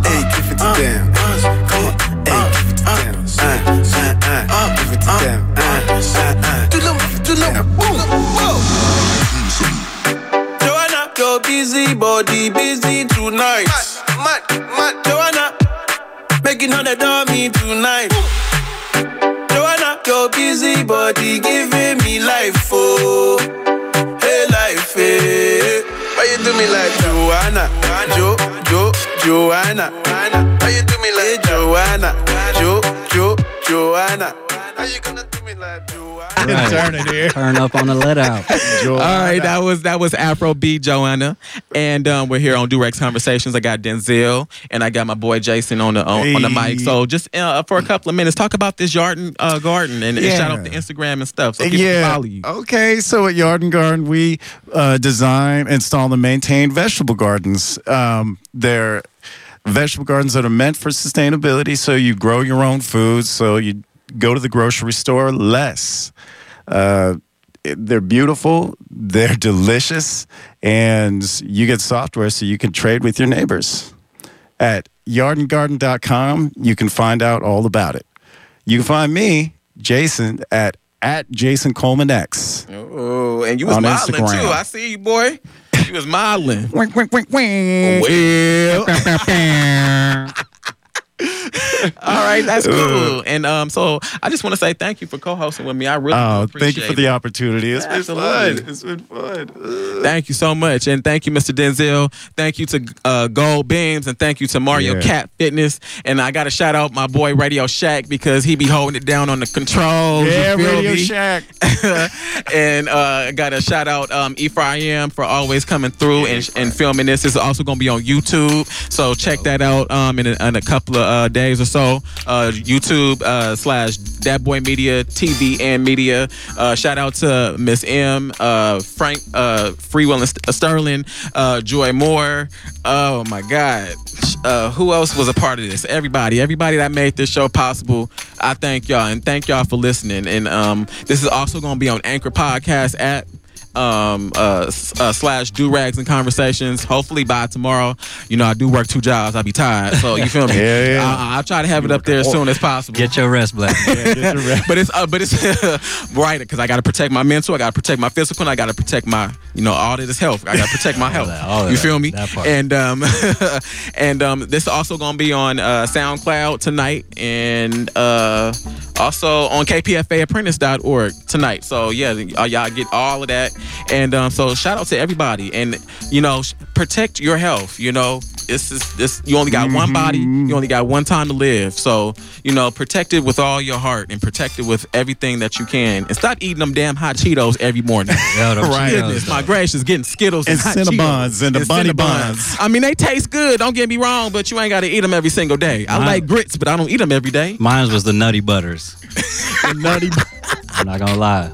Joanna? Turn it here. Turn up on the let out. All right, that was that was Afro B Joanna, and um, we're here on Du Rags Conversations. I got Denzel and I got my boy Jason on the on, on the mic. So just uh, for a couple of minutes, talk about this Yarden uh, Garden and, and shout out the Instagram and stuff so people can follow you. Okay, so at Yarden Garden, we uh, design, install, and maintain vegetable gardens. Um, they're vegetable gardens that are meant for sustainability. So you grow your own food. So you go to the grocery store less. Uh, they're beautiful. They're delicious, and you get software so you can trade with your neighbors. At yardandgarden.com, you can find out all about it. You can find me, Jason, at at Jason Coleman X. Oh, and you was modeling Instagram. too. I see you, boy. You was modeling. Wink, wink, wink, wink. Well. All right, that's cool. And um, so I just want to say thank you for co-hosting with me. I really Oh, appreciate thank you for the opportunity. It's been fun. It's been fun. Thank you so much. And thank you, Mr. Denzel. Thank you to uh, Gold Beams. And thank you to Mario Yeah. Cat Fitness. And I got to shout out my boy Radio Shack because he be holding it down on the controls. Yeah, Radio me? Shack. and uh, I got to shout out um, Ephraim for always coming through and, and filming this. It's also going to be on YouTube. So check that out um, in, a, in a couple of uh, days or so. Uh, YouTube uh, slash Dat Boy Media, TV and Media. Uh, shout out to Miss M, Frank, uh, Free Will and St- Sterling, Joy Moore. Oh my God. Who else was a part of this? Everybody, everybody that made this show possible. I thank y'all and thank y'all for listening. And um, this is also going to be on Anchor Podcast app um uh, uh slash Du Rags and conversations hopefully by tomorrow you know i do work two jobs i'll be tired so you feel me Yeah, yeah. I, i'll try to have it up there as soon as possible Get your rest, Black. yeah, your rest. but it's uh, but it's right because I got to protect my mental, I got to protect my physical, and I got to protect my you know all of this health. I got to protect my health. that, all of you that, feel me? that part. And um and um this also gonna be on uh, SoundCloud tonight and uh also on KPFAapprentice.org tonight. So yeah, y'all get all of that. And um so shout out to everybody and you know protect your health. You know this is this you only got one body, you only got one time to live. So you know protect it with all your heart and protect it with everything that you can. And stop eating them damn hot Cheetos every morning. Yo, them Right. Cheetos, Goodness, though. my gracious, getting Skittles and, And Cinnabons and the bunny buns. I mean, they taste good. Don't get me wrong, but you ain't got to eat them every single day. I Mine- like grits, but I don't eat them every day. Mine was the Nutty Butters. Nutty. I'm not gonna lie.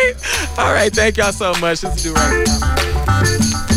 All right, all right. Thank y'all so much. Is Do Right.